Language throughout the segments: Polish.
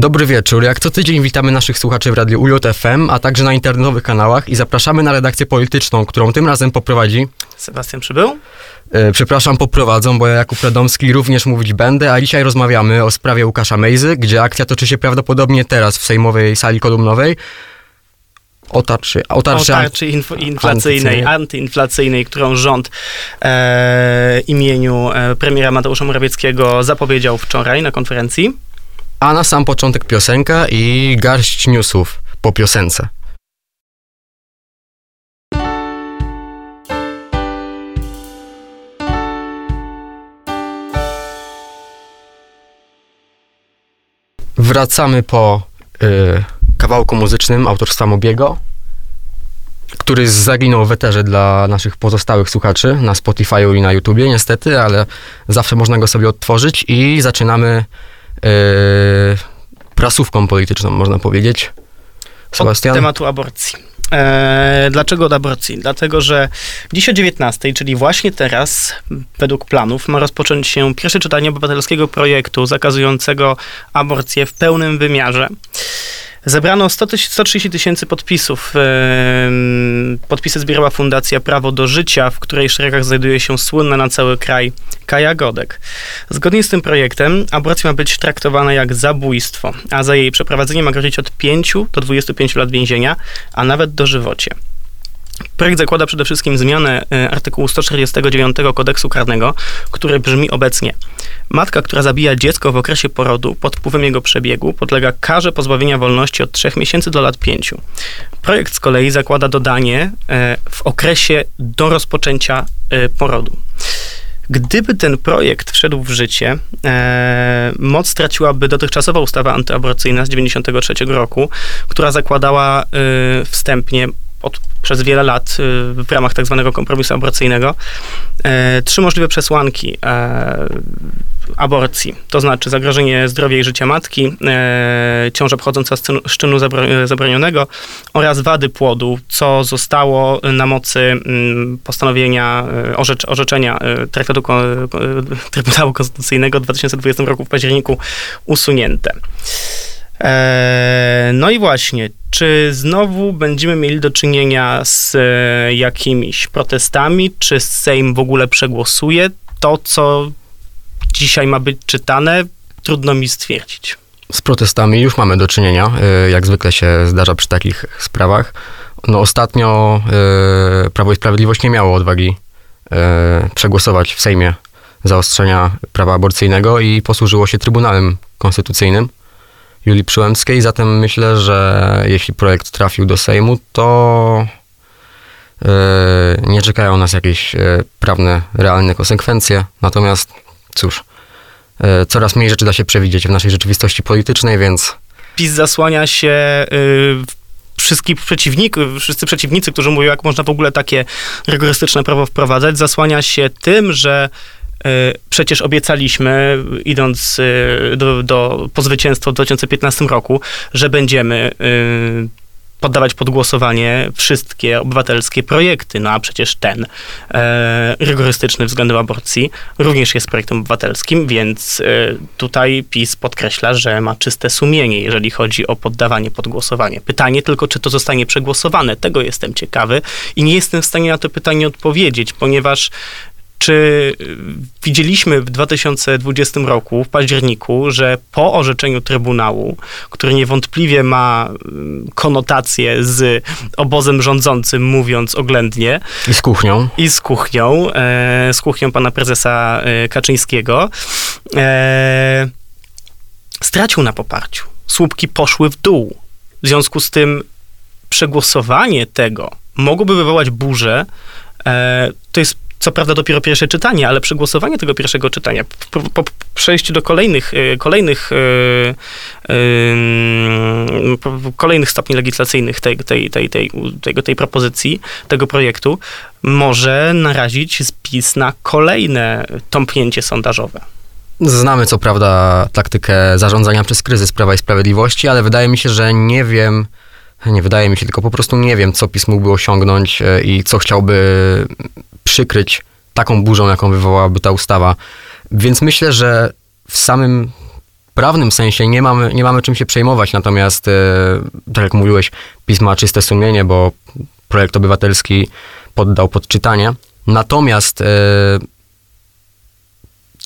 Dobry wieczór. Jak co tydzień witamy naszych słuchaczy w Radiu UJ FM, a także na internetowych kanałach i zapraszamy na redakcję polityczną, którą tym razem poprowadzi. Sebastian przybył? E, przepraszam, poprowadzą, bo ja Jakub Radomski również mówić będę, a dzisiaj rozmawiamy o sprawie Łukasza Mejzy, gdzie akcja toczy się prawdopodobnie teraz w sejmowej sali kolumnowej. O tarczy, o tarczy, o tarczy inf- inflacyjnej, antyinflacyjnej, którą rząd e, imieniu e, premiera Mateusza Morawieckiego zapowiedział wczoraj na konferencji. A na sam początek piosenka i garść newsów po piosence. Wracamy po y, kawałku muzycznym autorstwa Mobiego, który zaginął w eterze dla naszych pozostałych słuchaczy na Spotify'u i na YouTubie, niestety, ale zawsze można go sobie odtworzyć i zaczynamy prasówką polityczną, można powiedzieć. Sebastian? Od tematu aborcji. E, dlaczego od aborcji? Dlatego, że dziś o 19, czyli właśnie teraz, według planów, ma rozpocząć się pierwsze czytanie obywatelskiego projektu zakazującego aborcję w pełnym wymiarze. Zebrano 100 tyś- 130 tysięcy podpisów. Podpisy zbierała Fundacja Prawo do Życia, w której szeregach znajduje się słynna na cały kraj Kaja Godek. Zgodnie z tym projektem aborcja ma być traktowana jak zabójstwo, a za jej przeprowadzenie ma grozić od 5 do 25 lat więzienia, a nawet dożywocie. Projekt zakłada przede wszystkim zmianę e, artykułu 149 kodeksu karnego, który brzmi obecnie. Matka, która zabija dziecko w okresie porodu pod wpływem jego przebiegu, podlega karze pozbawienia wolności od 3 miesięcy do lat 5. Projekt z kolei zakłada dodanie e, w okresie do rozpoczęcia e, porodu. Gdyby ten projekt wszedł w życie, e, moc straciłaby dotychczasowa ustawa antyaborcyjna z 1993 roku, która zakładała e, wstępnie od, przez wiele lat e, w ramach tak zwanego kompromisu aborcyjnego e, trzy możliwe przesłanki e, aborcji, to znaczy zagrożenie zdrowia i życia matki, e, ciąża pochodząca z czynu, zabronionego oraz wady płodu, co zostało na mocy mm, postanowienia, orzecz, orzeczenia Traktatu Trybunału Konstytucyjnego w 2020 roku w październiku usunięte. E, No i właśnie, czy znowu będziemy mieli do czynienia z e, jakimiś protestami, czy Sejm w ogóle przegłosuje to, co dzisiaj ma być czytane? Trudno mi stwierdzić. Z protestami już mamy do czynienia, y, jak zwykle się zdarza przy takich sprawach. No ostatnio y, Prawo i Sprawiedliwość nie miało odwagi przegłosować w Sejmie zaostrzenia prawa aborcyjnego i posłużyło się Trybunałem Konstytucyjnym Julii Przyłębskiej, zatem myślę, że jeśli projekt trafił do Sejmu, to y, nie czekają nas jakieś y, prawne, realne konsekwencje. Natomiast cóż, y, coraz mniej rzeczy da się przewidzieć w naszej rzeczywistości politycznej, więc PiS zasłania się wszystkich przeciwników, wszyscy przeciwnicy, którzy mówią, jak można w ogóle takie rygorystyczne prawo wprowadzać, zasłania się tym, że przecież obiecaliśmy, idąc y, do, do, po zwycięstwo w 2015 roku, że będziemy y, poddawać pod głosowanie wszystkie obywatelskie projekty. No a przecież ten e, rygorystyczny względem aborcji również jest projektem obywatelskim, więc e, tutaj PiS podkreśla, że ma czyste sumienie, jeżeli chodzi o poddawanie pod głosowanie. Pytanie tylko, czy to zostanie przegłosowane. Tego jestem ciekawy i nie jestem w stanie na to pytanie odpowiedzieć, ponieważ czy y, widzieliśmy w 2020 roku, w październiku, że po orzeczeniu Trybunału, który niewątpliwie ma mm, konotację z obozem rządzącym, mówiąc oględnie, i z kuchnią. i z kuchnią, e, z kuchnią pana prezesa e, Kaczyńskiego, e, stracił na poparciu. Słupki poszły w dół. W związku z tym przegłosowanie tego mogłoby wywołać burzę. E, to jest co prawda dopiero pierwsze czytanie, ale przegłosowanie tego pierwszego czytania, po, po przejściu do kolejnych, e, kolejnych, po- kolejnych stopni legislacyjnych tej, tej, tej, tej, tej propozycji, tego projektu, może narazić spis na kolejne tąpnięcie sondażowe. Znamy co prawda taktykę zarządzania przez kryzys Prawa i Sprawiedliwości, ale wydaje mi się, że nie wiem, nie wydaje mi się, tylko po prostu nie wiem, co PiS mógłby osiągnąć e, i co chciałby przykryć taką burzą, jaką wywołałaby ta ustawa. Więc myślę, że w samym prawnym sensie nie mamy, nie mamy czym się przejmować, natomiast, e, tak jak mówiłeś, PiS ma czyste sumienie, bo projekt obywatelski poddał pod czytanie. Natomiast e,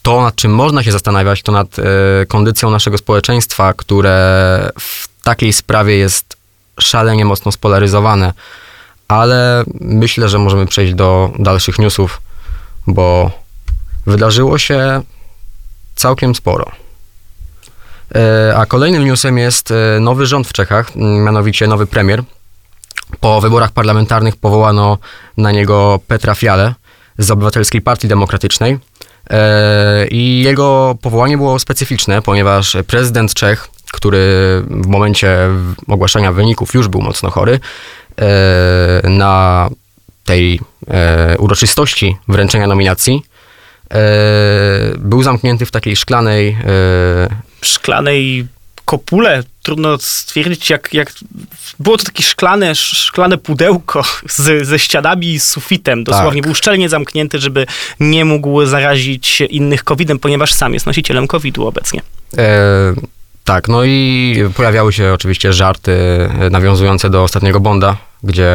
to, nad czym można się zastanawiać, to nad e, kondycją naszego społeczeństwa, które w takiej sprawie jest szalenie mocno spolaryzowane. Ale myślę, że możemy przejść do dalszych newsów, bo wydarzyło się całkiem sporo. E, A kolejnym newsem jest e, nowy rząd w Czechach, mianowicie nowy premier. Po wyborach parlamentarnych powołano na niego Petra Fiale z Obywatelskiej Partii Demokratycznej. E, I jego powołanie było specyficzne, ponieważ prezydent Czech, który w momencie ogłaszania wyników już był mocno chory, na tej e, uroczystości wręczenia nominacji e, był zamknięty w takiej szklanej e, szklanej kopule. Trudno stwierdzić, jak, jak było to takie szklane, szklane pudełko z, ze ścianami i sufitem. Dosłownie Tak. był szczelnie zamknięty, żeby nie mógł zarazić innych COVID-em, ponieważ sam jest nosicielem COVID-u obecnie. E, tak, no i pojawiały się oczywiście żarty e, nawiązujące do ostatniego Bonda, gdzie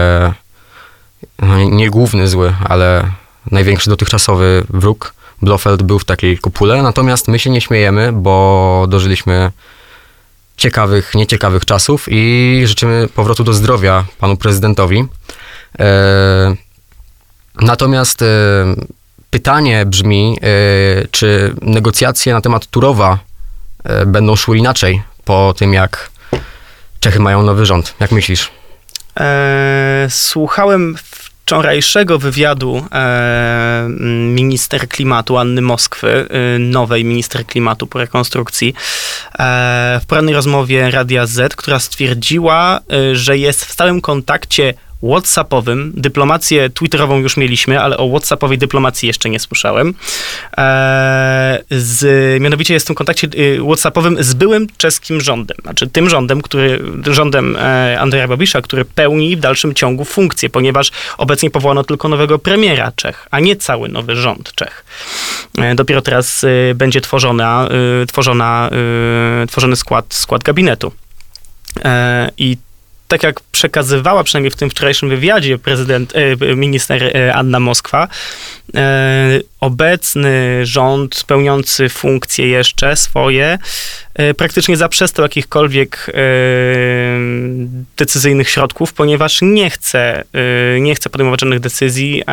no, nie główny zły, ale największy dotychczasowy wróg Blofeld był w takiej kopule, natomiast my się nie śmiejemy, bo dożyliśmy ciekawych, nieciekawych czasów i życzymy powrotu do zdrowia panu prezydentowi. E, natomiast e, pytanie brzmi, czy negocjacje na temat Turowa będą szły inaczej po tym, jak Czechy mają nowy rząd. Jak myślisz? E, słuchałem wczorajszego wywiadu e, minister klimatu Anny Moskwy, e, nowej minister klimatu po rekonstrukcji, e, w porannej rozmowie Radia Z, która stwierdziła, e, że jest w stałym kontakcie WhatsAppowym. Dyplomację Twitterową już mieliśmy, ale o WhatsAppowej dyplomacji jeszcze nie słyszałem. E, z, mianowicie jest w kontakcie y, WhatsAppowym z byłym czeskim rządem, znaczy tym rządem, który, rządem e, Andrzeja Babisza, który pełni w dalszym ciągu funkcję, ponieważ obecnie powołano tylko nowego premiera Czech, a nie cały nowy rząd Czech. E, dopiero teraz y, będzie tworzona, y, tworzona, tworzony skład, skład gabinetu. I tak jak przekazywała przynajmniej w tym wczorajszym wywiadzie prezydent, e, minister e, Anna Moskwa, e, obecny rząd pełniący funkcje jeszcze swoje praktycznie zaprzestał jakichkolwiek decyzyjnych środków, ponieważ nie chce, nie chce podejmować żadnych decyzji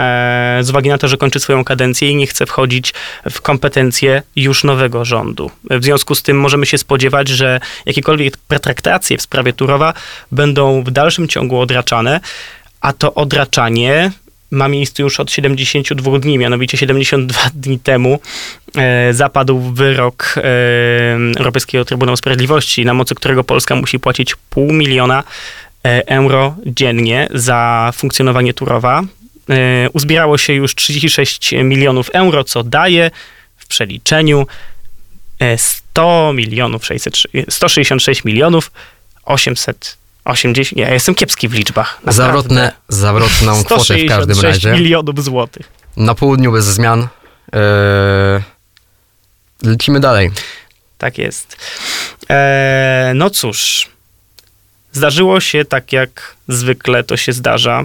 z uwagi na to, że kończy swoją kadencję i nie chce wchodzić w kompetencje już nowego rządu. W związku z tym możemy się spodziewać, że jakiekolwiek pretraktacje w sprawie Turowa będą w dalszym ciągu odraczane, a to odraczanie ma miejsce już od 72 dni, mianowicie 72 dni temu e, zapadł wyrok e, Europejskiego Trybunału Sprawiedliwości, na mocy którego Polska musi płacić pół miliona e, euro dziennie za funkcjonowanie Turowa. E, uzbierało się już 36 milionów euro, co daje w przeliczeniu e, 100 milionów 600, 166 milionów 800 80, ja jestem kiepski w liczbach. naprawdę. Zawrotne, zawrotną kwotę w każdym 166 razie. milionów złotych. Na południu bez zmian. E, lecimy dalej. Tak jest. E, no cóż, zdarzyło się tak jak zwykle to się zdarza.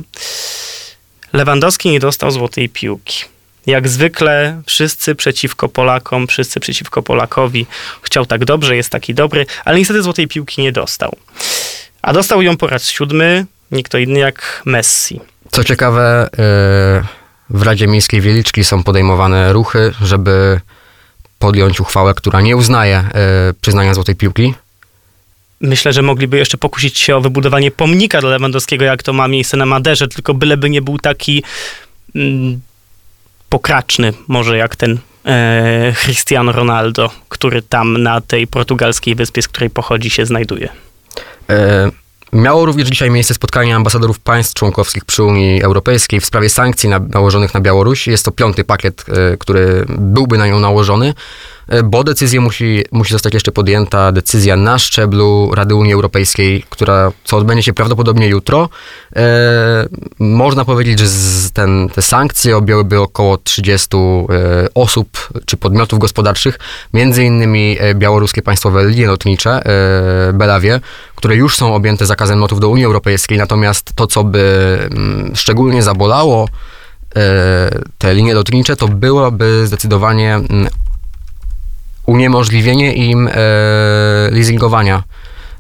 Lewandowski nie dostał złotej piłki. Jak zwykle wszyscy przeciwko Polakom, wszyscy przeciwko Polakowi. Chciał tak dobrze, jest taki dobry, ale niestety złotej piłki nie dostał. A dostał ją po raz siódmy, nie kto inny jak Messi. Co ciekawe, e, w Radzie Miejskiej Wieliczki są podejmowane ruchy, żeby podjąć uchwałę, która nie uznaje e, przyznania złotej piłki. Myślę, że mogliby jeszcze pokusić się o wybudowanie pomnika dla Lewandowskiego, jak to ma miejsce na Maderze, tylko byleby nie był taki mm, pokraczny, może jak ten e, Cristiano Ronaldo, który tam na tej portugalskiej wyspie, z której pochodzi, się znajduje. E, Miało również dzisiaj miejsce spotkanie ambasadorów państw członkowskich przy Unii Europejskiej w sprawie sankcji na, nałożonych na Białoruś. Jest to piąty pakiet, e, który byłby na nią nałożony. E, bo decyzja musi, musi zostać jeszcze podjęta, decyzja na szczeblu Rady Unii Europejskiej, która, co odbędzie się prawdopodobnie jutro. E, można powiedzieć, że ten, te sankcje objęłyby około 30 e, osób czy podmiotów gospodarczych, między innymi e, białoruskie państwowe linie lotnicze, e, Belawie, które już są objęte zakazem lotów do Unii Europejskiej, natomiast to, co by mm, szczególnie zabolało e, te linie lotnicze, to byłoby zdecydowanie mm, uniemożliwienie im e, leasingowania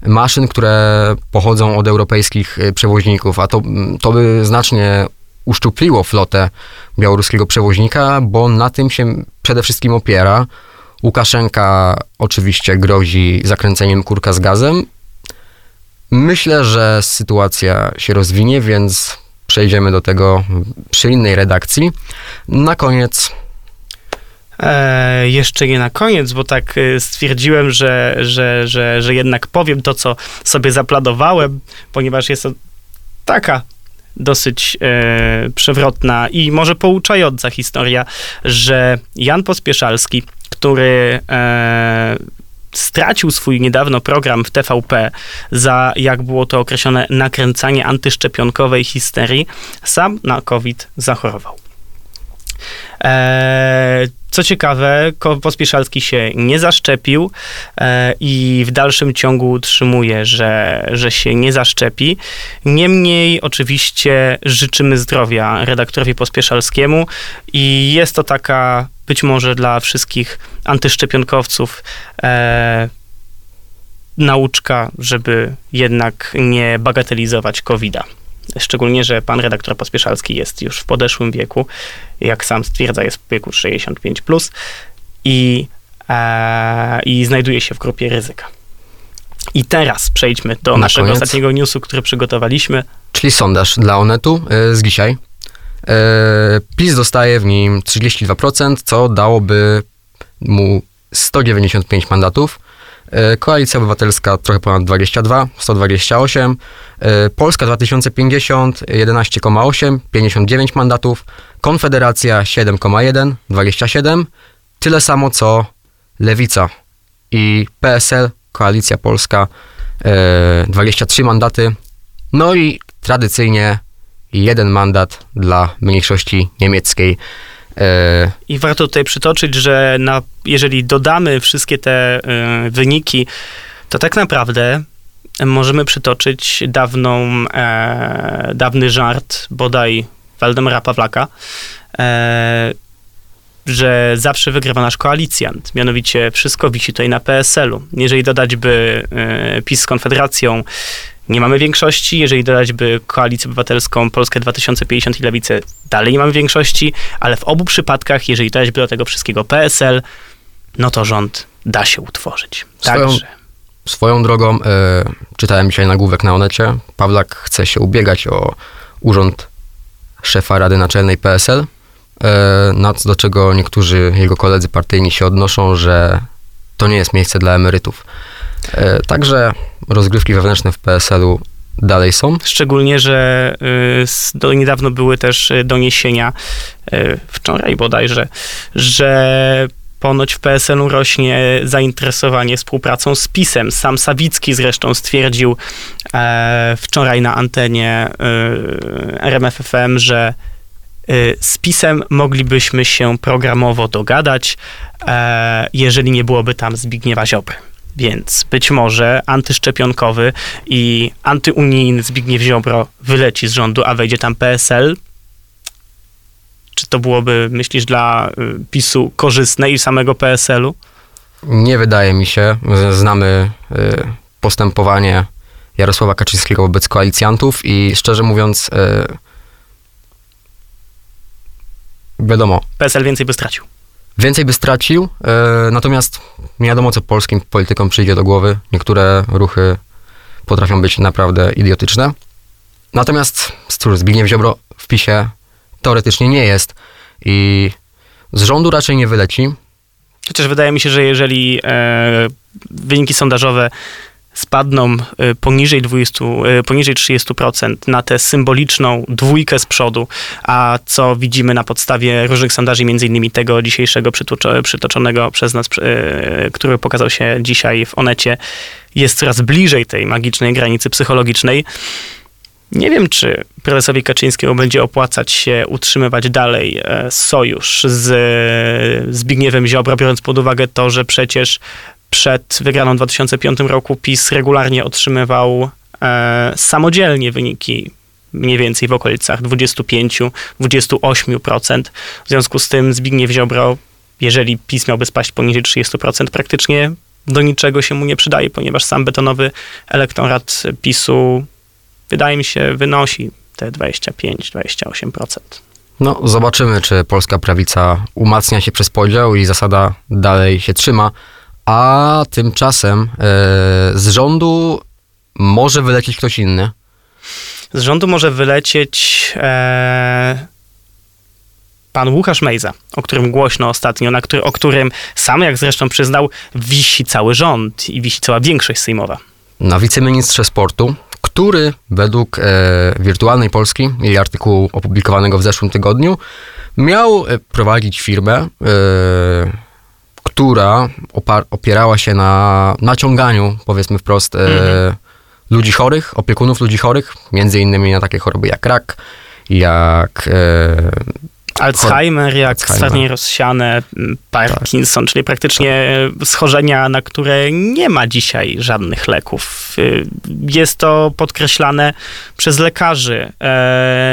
maszyn, które pochodzą od europejskich e, przewoźników, a to, mm, to by znacznie uszczupliło flotę białoruskiego przewoźnika, bo na tym się przede wszystkim opiera. Łukaszenka oczywiście grozi zakręceniem kurka z gazem. Myślę, że sytuacja się rozwinie, więc przejdziemy do tego przy innej redakcji. Na koniec E, jeszcze nie na koniec, bo tak e, stwierdziłem, że, że, że, że jednak powiem to, co sobie zaplanowałem, ponieważ jest to taka dosyć e, przewrotna i może pouczająca historia, że Jan Pospieszalski, który e, stracił swój niedawno program w TVP za, jak było to określone, nakręcanie antyszczepionkowej histerii, sam na COVID zachorował. E, co ciekawe, Pospieszalski się nie zaszczepił e, i w dalszym ciągu utrzymuje, że, że się nie zaszczepi. Niemniej oczywiście życzymy zdrowia redaktorowi Pospieszalskiemu i jest to taka być może dla wszystkich antyszczepionkowców e, nauczka, żeby jednak nie bagatelizować COVID-a. Szczególnie, że pan redaktor Pospieszalski jest już w podeszłym wieku, jak sam stwierdza, jest w wieku 65 plus i, e, i znajduje się w grupie ryzyka. I teraz przejdźmy do Na naszego koniec. ostatniego newsu, który przygotowaliśmy. czyli sondaż dla Onetu e, z dzisiaj. E, PiS dostaje w nim 32%, co dałoby mu 195 mandatów. E, Koalicja Obywatelska trochę ponad 22, 128. E, Polska 2050 11,8, 59 mandatów. Konfederacja 7,1, 27. Tyle samo co Lewica i PSL, Koalicja Polska e, 23 mandaty. No i tradycyjnie jeden mandat dla mniejszości niemieckiej. E, I warto tutaj przytoczyć, że na, jeżeli dodamy wszystkie te y, wyniki, to tak naprawdę możemy przytoczyć dawną, e, dawny żart bodaj Waldemara Pawlaka, e, że zawsze wygrywa nasz koalicjant. Mianowicie wszystko wisi tutaj na PSL-u. Jeżeli dodać by e, PiS z Konfederacją, nie mamy większości. Jeżeli dodać by Koalicję Obywatelską, Polskę 2050 i Lewicę, dalej nie mamy większości, ale w obu przypadkach, jeżeli dodać by do tego wszystkiego PSL, no to rząd da się utworzyć. Swoją- Także swoją drogą e, czytałem dzisiaj nagłówek na Onecie. Pawlak chce się ubiegać o urząd szefa Rady Naczelnej PSL, e, na co do czego niektórzy jego koledzy partyjni się odnoszą, że to nie jest miejsce dla emerytów. E, także rozgrywki wewnętrzne w PSL-u dalej są. Szczególnie, że y, do niedawno były też y, doniesienia, y, wczoraj bodajże, że ponoć w PSL-u rośnie zainteresowanie współpracą z PiSem. Sam Sawicki zresztą stwierdził e, wczoraj na antenie RMFFM, że z PiSem moglibyśmy się programowo dogadać, e, jeżeli nie byłoby tam Zbigniewa Ziobry. Więc być może antyszczepionkowy i antyunijny Zbigniew Ziobro wyleci z rządu, a wejdzie tam PSL. Czy to byłoby, myślisz, dla y, PiSu korzystne i samego PSL-u? Nie wydaje mi się. Znamy y, postępowanie Jarosława Kaczyńskiego wobec koalicjantów i szczerze mówiąc, y, wiadomo, PSL więcej by stracił. Więcej by stracił, y, natomiast nie wiadomo, co polskim politykom przyjdzie do głowy. Niektóre ruchy potrafią być naprawdę idiotyczne. Natomiast cóż, Zbigniew Ziobro w PiSie teoretycznie nie jest i z rządu raczej nie wyleci. Chociaż wydaje mi się, że jeżeli e, wyniki sondażowe spadną y, poniżej 20, y, poniżej 30% na tę symboliczną dwójkę z przodu, a co widzimy na podstawie różnych sondaży, między innymi tego dzisiejszego przytoczonego przez nas, y, który pokazał się dzisiaj w Onecie, jest coraz bliżej tej magicznej granicy psychologicznej. Nie wiem, czy prezesowi Kaczyńskiemu będzie opłacać się utrzymywać dalej e, sojusz z Zbigniewem Ziobro, biorąc pod uwagę to, że przecież przed wygraną w 2005 roku PiS regularnie otrzymywał e, samodzielnie wyniki mniej więcej w okolicach 25-28%. W związku z tym Zbigniew Ziobro, jeżeli PiS miałby spaść poniżej 30%, praktycznie do niczego się mu nie przydaje, ponieważ sam betonowy elektorat PiSu, wydaje mi się, wynosi te 25-28%. No, zobaczymy, czy polska prawica umacnia się przez podział i zasada dalej się trzyma. A tymczasem e, z rządu może wylecieć ktoś inny. Z rządu może wylecieć e, pan Łukasz Mejza, o którym głośno ostatnio, na który, o którym sam, jak zresztą przyznał, wisi cały rząd i wisi cała większość sejmowa. Na wiceministrze sportu, który według e, Wirtualnej Polski i artykułu opublikowanego w zeszłym tygodniu miał e, prowadzić firmę e, która opierała się na naciąganiu, powiedzmy wprost, e, mhm. ludzi chorych, opiekunów ludzi chorych, między innymi na takie choroby jak rak, jak... E, Alzheimer, jak stwardnienie rozsiane, Parkinson, tak. czyli praktycznie schorzenia, na które nie ma dzisiaj żadnych leków. Jest to podkreślane przez lekarzy,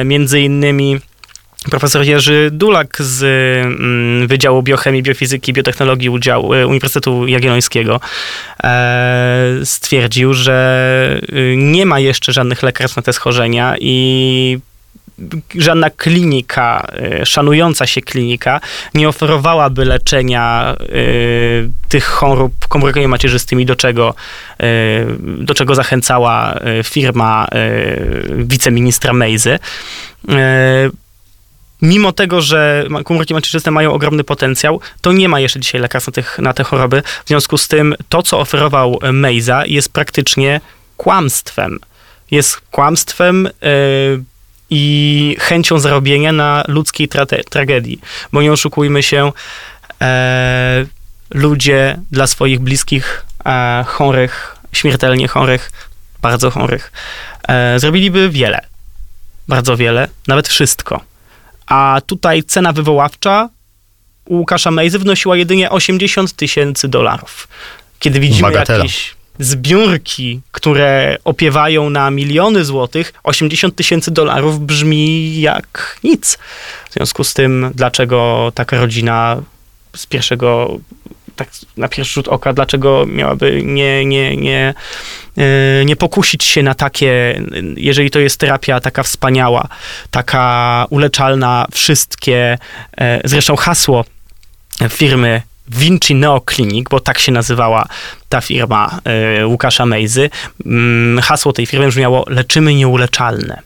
między innymi Profesor Jerzy Dulak z mm, Wydziału Biochemii, Biofizyki i Biotechnologii e, Uniwersytetu Jagiellońskiego e, stwierdził, że y, nie ma jeszcze żadnych lekarstw na te schorzenia i żadna klinika, e, szanująca się klinika, nie oferowałaby leczenia tych chorób komórkami macierzystymi, do czego, do czego zachęcała firma wiceministra Mejzy mimo tego, że komórki macierzyste mają ogromny potencjał, to nie ma jeszcze dzisiaj lekarstw na, tych, na te choroby. W związku z tym to, co oferował Mejza, jest praktycznie kłamstwem. Jest kłamstwem yy, i chęcią zarobienia na ludzkiej tra- tragedii. Bo nie oszukujmy się, e, ludzie dla swoich bliskich chorych, śmiertelnie chorych, bardzo chorych, e, zrobiliby wiele. Bardzo wiele, nawet wszystko a tutaj cena wywoławcza u Łukasza Mejzy wynosiła jedynie 80 tysięcy dolarów. Kiedy widzimy Bagatela. jakieś zbiórki, które opiewają na miliony złotych, 80 tysięcy dolarów brzmi jak nic. W związku z tym, dlaczego taka rodzina z pierwszego tak na pierwszy rzut oka, dlaczego miałaby nie, nie, nie, e, nie pokusić się na takie, jeżeli to jest terapia taka wspaniała, taka uleczalna, wszystkie, e, zresztą hasło firmy Vinci Neo Clinic, bo tak się nazywała ta firma e, Łukasza Mejzy. Mm, hasło tej firmy brzmiało leczymy nieuleczalne.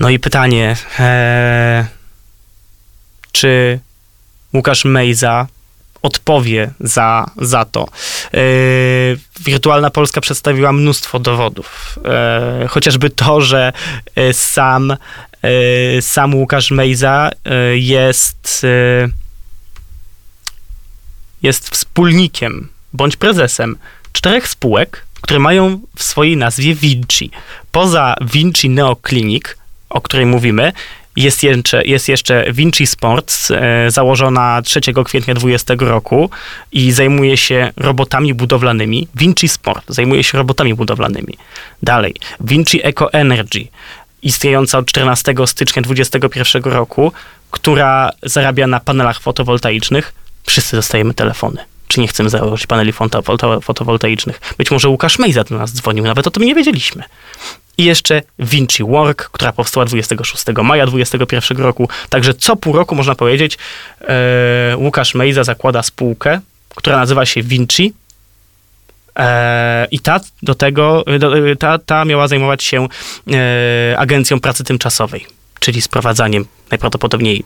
No i pytanie, e, czy Łukasz Mejza odpowie za, za to. Yy, Wirtualna Polska przedstawiła mnóstwo dowodów. Yy, chociażby to, że yy, sam, sam Łukasz Mejza jest, jest wspólnikiem bądź prezesem czterech spółek, które mają w swojej nazwie Vinci. Poza Vinci Neo Clinic, o której mówimy, jest jeszcze, jest jeszcze Vinci Sports, e, założona 3 kwietnia 2020 roku i zajmuje się robotami budowlanymi. Vinci Sport zajmuje się robotami budowlanymi. Dalej, Vinci Eco Energy, istniejąca od 14 stycznia 2021 roku, która zarabia na panelach fotowoltaicznych. Wszyscy dostajemy telefony czy nie chcemy założyć paneli fotowoltaicznych. Być może Łukasz Mejza do nas dzwonił, nawet o tym nie wiedzieliśmy. I jeszcze Vinci Work, która powstała 26 maja 2021 roku. Także co pół roku, można powiedzieć, e, Łukasz Mejza zakłada spółkę, która nazywa się Vinci. E, I ta do tego, do, ta, ta miała zajmować się e, agencją pracy tymczasowej, czyli sprowadzaniem najprawdopodobniej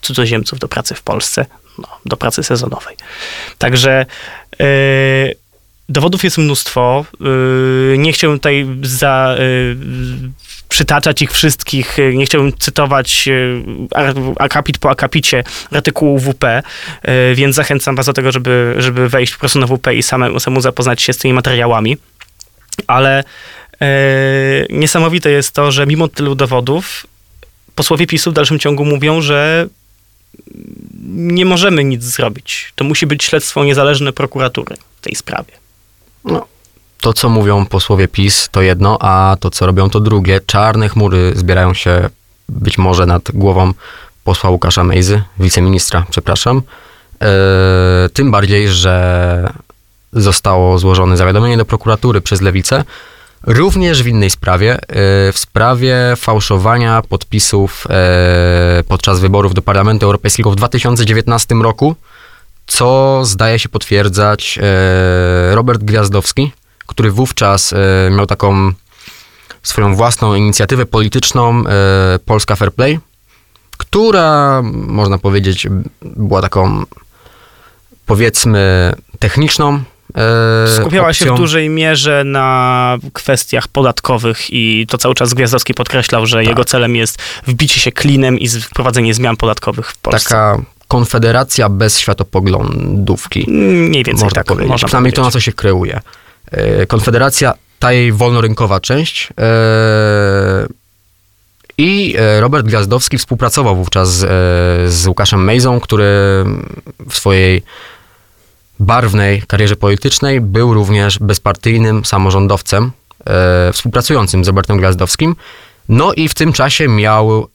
cudzoziemców do pracy w Polsce, no, do pracy sezonowej. Także e, Dowodów jest mnóstwo. Yy, Nie chciałbym tutaj za, yy, przytaczać ich wszystkich. Nie chciałbym cytować ar- akapit po akapicie artykułu WP, więc zachęcam was do tego, żeby, żeby wejść po prostu na WP i samemu, samemu zapoznać się z tymi materiałami. Ale niesamowite jest to, że mimo tylu dowodów posłowie PiSu w dalszym ciągu mówią, że nie możemy nic zrobić. To musi być śledztwo niezależne prokuratury w tej sprawie. No, to, co mówią posłowie PiS, to jedno, a to, co robią, to drugie. Czarne chmury zbierają się być może nad głową posła Łukasza Mejzy, wiceministra, przepraszam. E, tym bardziej, że zostało złożone zawiadomienie do prokuratury przez Lewicę, również w innej sprawie, e, w sprawie fałszowania podpisów e, podczas wyborów do Parlamentu Europejskiego w 2019 roku, co zdaje się potwierdzać e, Robert Gwiazdowski, który wówczas e, miał taką swoją własną inicjatywę polityczną e, Polska Fair Play, która, można powiedzieć, była taką, powiedzmy, techniczną Skupiała się w opcją. dużej mierze na kwestiach podatkowych i to cały czas Gwiazdowski podkreślał, że Tak. jego celem jest wbicie się klinem i wprowadzenie zmian podatkowych w Polsce. Taka konfederacja bez światopoglądówki. Mniej więcej można tak, powiedzieć. można Przynajmniej to, na powiedzieć. co się kreuje. E, Konfederacja, ta jej wolnorynkowa część. e, I e, Robert Gwiazdowski współpracował wówczas z, z Łukaszem Mejzą, który w swojej barwnej karierze politycznej był również bezpartyjnym samorządowcem, e, współpracującym z Robertem Gwiazdowskim. No i w tym czasie miał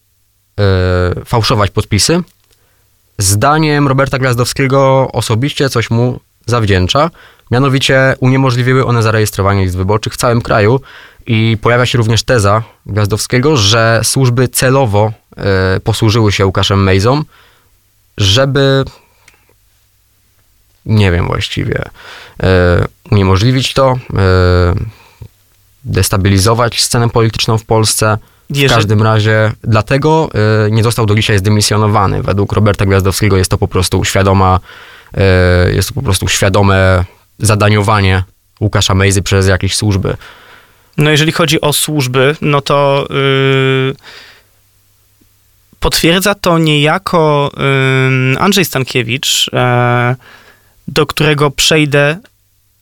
e, fałszować podpisy. Zdaniem Roberta Gwiazdowskiego osobiście coś mu zawdzięcza. Mianowicie uniemożliwiły one zarejestrowanie list wyborczych w całym kraju i pojawia się również teza Gwiazdowskiego, że służby celowo e, posłużyły się Łukaszem Mejzą, żeby nie wiem właściwie, e, uniemożliwić to, e, destabilizować scenę polityczną w Polsce. W każdym razie dlatego e, nie został do dzisiaj zdymisjonowany. Według Roberta Gwiazdowskiego jest to po prostu świadoma, e, jest to po prostu świadome zadaniowanie Łukasza Mejzy przez jakieś służby. No jeżeli chodzi o służby, no to yy, potwierdza to niejako yy, Andrzej Stankiewicz, yy, do którego przejdę,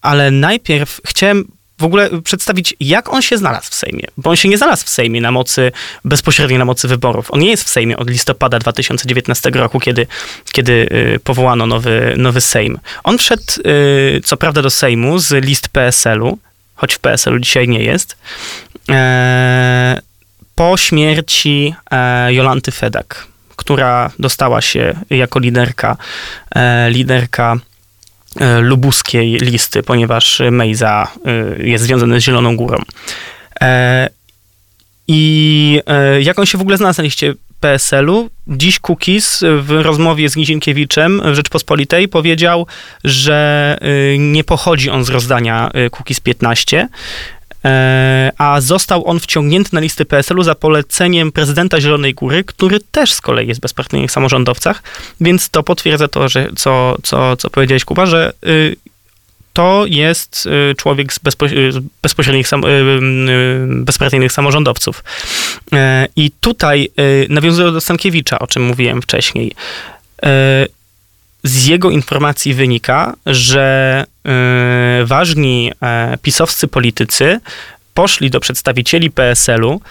ale najpierw chciałem w ogóle przedstawić, jak on się znalazł w Sejmie. Bo on się nie znalazł w Sejmie na mocy, bezpośrednio na mocy wyborów. On nie jest w Sejmie od listopada 2019 roku, kiedy, kiedy yy, powołano nowy, nowy Sejm. On wszedł, yy, co prawda, do Sejmu z list PSL-u, choć w PSL-u dzisiaj nie jest, e, po śmierci e, Jolanty Fedak, która dostała się jako liderka, e, liderka lubuskiej listy, ponieważ Mejza e, jest związany z Zieloną Górą. E, I e, jak on się w ogóle znalazł na liście PSL-u? Dziś Kukis w rozmowie z Nizienkiewiczem w Rzeczpospolitej powiedział, że nie pochodzi on z rozdania Kukis 15, e, a został on wciągnięty na listy PSL-u za poleceniem prezydenta Zielonej Góry, który też z kolei jest w bezpartyjnych samorządowcach, więc to potwierdza to, że co, co, co powiedziałeś, Kuba, że y, to jest y, człowiek z, y, bezpośrednich, bezpartyjnych samorządowców. E, I tutaj nawiązując do Stankiewicza, o czym mówiłem wcześniej, e, z jego informacji wynika, że e, ważni e, pisowscy politycy poszli do przedstawicieli PSL-u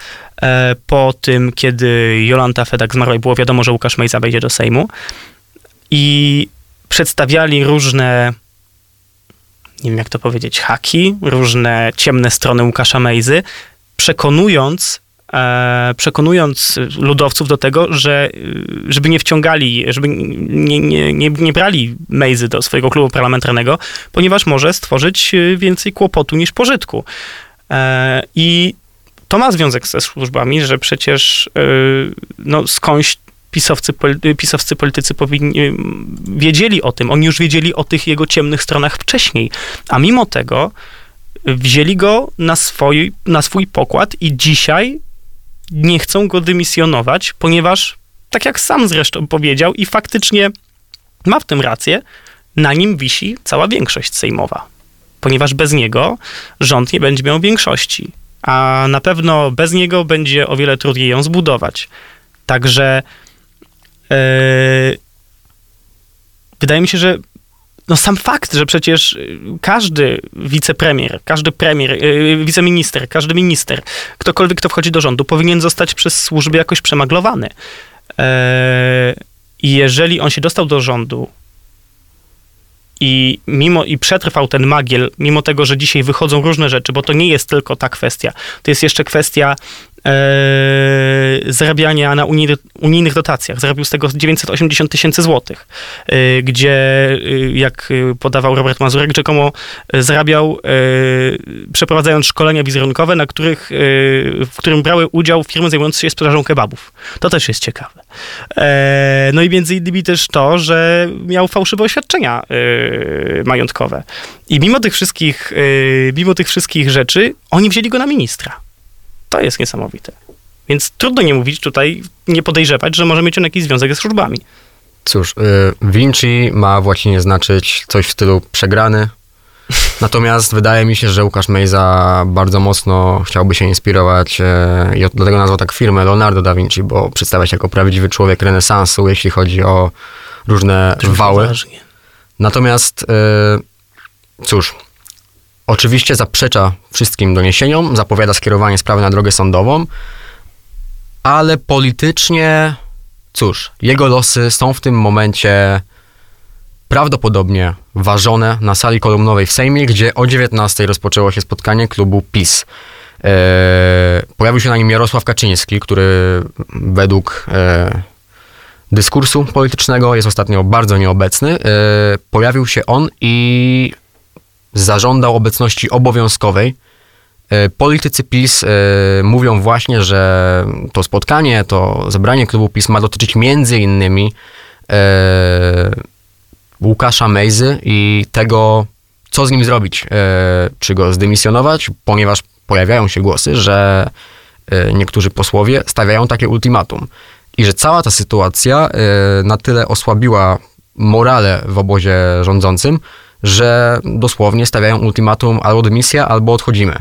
e, po tym, kiedy Jolanta Fedak zmarła i było wiadomo, że Łukasz Mejza wejdzie do Sejmu i przedstawiali różne nie wiem jak to powiedzieć, haki, różne ciemne strony Łukasza Mejzy, przekonując przekonując ludowców do tego, że y, żeby nie wciągali, żeby nie, nie, nie, nie brali Mejzy do swojego klubu parlamentarnego, ponieważ może stworzyć y, więcej kłopotu niż pożytku. E, I to ma związek ze służbami, że przecież y, no, skądś pisowcy, pisowscy politycy powinni, wiedzieli o tym. Oni już wiedzieli o tych jego ciemnych stronach wcześniej. A mimo tego wzięli go na swój, na swój pokład i dzisiaj nie chcą go dymisjonować, ponieważ, tak jak sam zresztą powiedział i faktycznie ma w tym rację, na nim wisi cała większość sejmowa. ponieważ bez niego rząd nie będzie miał większości. A na pewno bez niego będzie o wiele trudniej ją zbudować. Także yy, wydaje mi się, że no sam fakt, że przecież y, każdy wicepremier, każdy premier, yy, wiceminister, każdy minister, ktokolwiek, kto wchodzi do rządu, powinien zostać przez służby jakoś przemaglowany. Yy, jeżeli on się dostał do rządu i mimo i przetrwał ten magiel, mimo tego, że dzisiaj wychodzą różne rzeczy, bo to nie jest tylko ta kwestia. To jest jeszcze kwestia zarabiania na unijnych, dotacjach. Zarobił z tego 980 tysięcy złotych, e, gdzie, e, jak podawał Robert Mazurek, rzekomo zarabiał e, przeprowadzając szkolenia wizerunkowe, na których, e, w którym brały udział firmy zajmujące się sprzedażą kebabów. To też jest ciekawe. E, no i między innymi też to, że miał fałszywe oświadczenia e, majątkowe. I mimo tych wszystkich, e, mimo tych wszystkich rzeczy, oni wzięli go na ministra. To jest niesamowite. Więc trudno nie mówić tutaj, nie podejrzewać, że może mieć on jakiś związek ze służbami. Cóż, y, Vinci ma w łacinie znaczyć coś w stylu przegrany. Natomiast wydaje mi się, że Łukasz Mejza bardzo mocno chciałby się inspirować e, i dlatego nazwał tak firmę Leonardo da Vinci, bo przedstawia się jako prawdziwy człowiek renesansu, jeśli chodzi o różne wały. Natomiast, y, cóż, oczywiście zaprzecza wszystkim doniesieniom, zapowiada skierowanie sprawy na drogę sądową, ale politycznie, cóż, jego losy są w tym momencie prawdopodobnie ważone na sali kolumnowej w Sejmie, gdzie o 19 rozpoczęło się spotkanie klubu PiS. E, pojawił się na nim Jarosław Kaczyński, który według e, dyskursu politycznego jest ostatnio bardzo nieobecny. E, pojawił się on i zażądał obecności obowiązkowej. E, Politycy PiS e, mówią właśnie, że to spotkanie, to zebranie klubu PiS ma dotyczyć między innymi e, Łukasza Mejzy i tego, co z nim zrobić. Czy go zdymisjonować, ponieważ pojawiają się głosy, że niektórzy posłowie stawiają takie ultimatum. I że cała ta sytuacja na tyle osłabiła morale w obozie rządzącym, że dosłownie stawiają ultimatum albo dymisja, albo odchodzimy.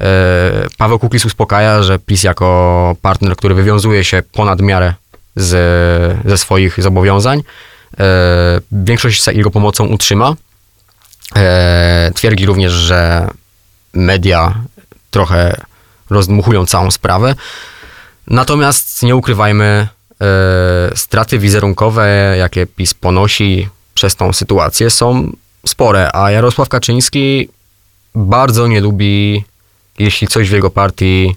E, Paweł Kukis uspokaja, że PiS jako partner, który wywiązuje się ponad miarę z, ze swoich zobowiązań, e, większość jego pomocą utrzyma. E, Twierdzi również, że media trochę rozdmuchują całą sprawę. Natomiast nie ukrywajmy, straty wizerunkowe, jakie PiS ponosi przez tą sytuację, są spore, a Jarosław Kaczyński bardzo nie lubi, jeśli coś w jego partii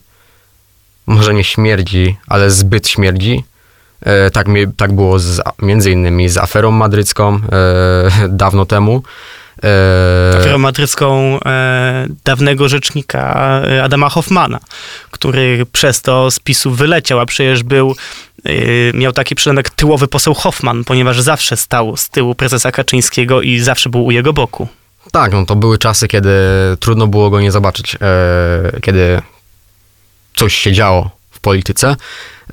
może nie śmierdzi, ale zbyt śmierdzi. E, tak, mi- tak było z, między innymi z aferą madrycką e, dawno temu. E, Aferą madrycką e, dawnego rzecznika e, Adama Hoffmana, który przez to z PiSu wyleciał, a przecież był, e, miał taki przydomek tyłowy poseł Hoffman, ponieważ zawsze stał z tyłu prezesa Kaczyńskiego i zawsze był u jego boku. Tak, no to były czasy, kiedy trudno było go nie zobaczyć, e, kiedy coś się działo w polityce.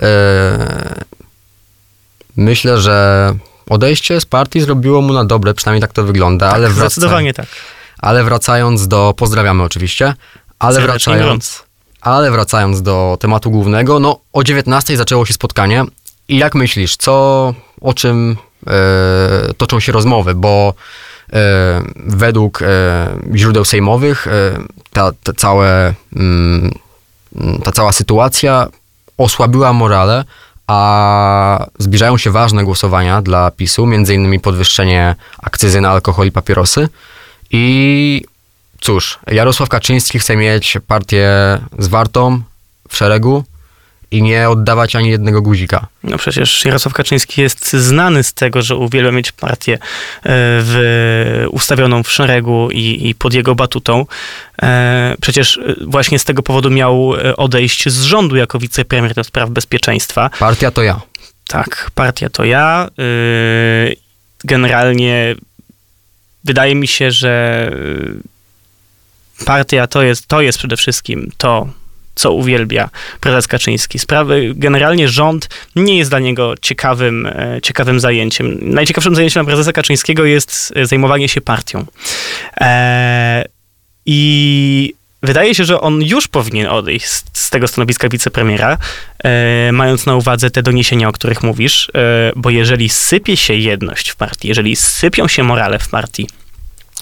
E, myślę, że odejście z partii zrobiło mu na dobre, przynajmniej tak to wygląda, ale, tak, wraca, zdecydowanie tak. ale wracając do, pozdrawiamy oczywiście, ale Serdecznie wracając, ale wracając do tematu głównego, no o 19 zaczęło się spotkanie i jak myślisz, co, o czym e, toczą się rozmowy, bo e, według e, źródeł sejmowych e, ta, ta, całe, mm, ta cała sytuacja osłabiła morale, a zbliżają się ważne głosowania dla PiSu, innymi podwyższenie akcyzy na alkohol i papierosy. I cóż, Jarosław Kaczyński chce mieć partię zwartą w szeregu i nie oddawać ani jednego guzika. No przecież Jarosław Kaczyński jest znany z tego, że uwielbia mieć partię e, w, ustawioną w szeregu i, i pod jego batutą. E, Przecież e, właśnie z tego powodu miał odejść z rządu jako wicepremier do spraw bezpieczeństwa. Partia to ja. Tak, partia to ja. Generalnie wydaje mi się, że partia to jest, to jest przede wszystkim to, co uwielbia prezes Kaczyński. Sprawy, generalnie rząd nie jest dla niego ciekawym, e, ciekawym zajęciem. Najciekawszym zajęciem dla prezesa Kaczyńskiego jest e, zajmowanie się partią. E, I wydaje się, że on już powinien odejść z, z tego stanowiska wicepremiera, e, mając na uwadze te doniesienia, o których mówisz, e, bo jeżeli sypie się jedność w partii, jeżeli sypią się morale w partii,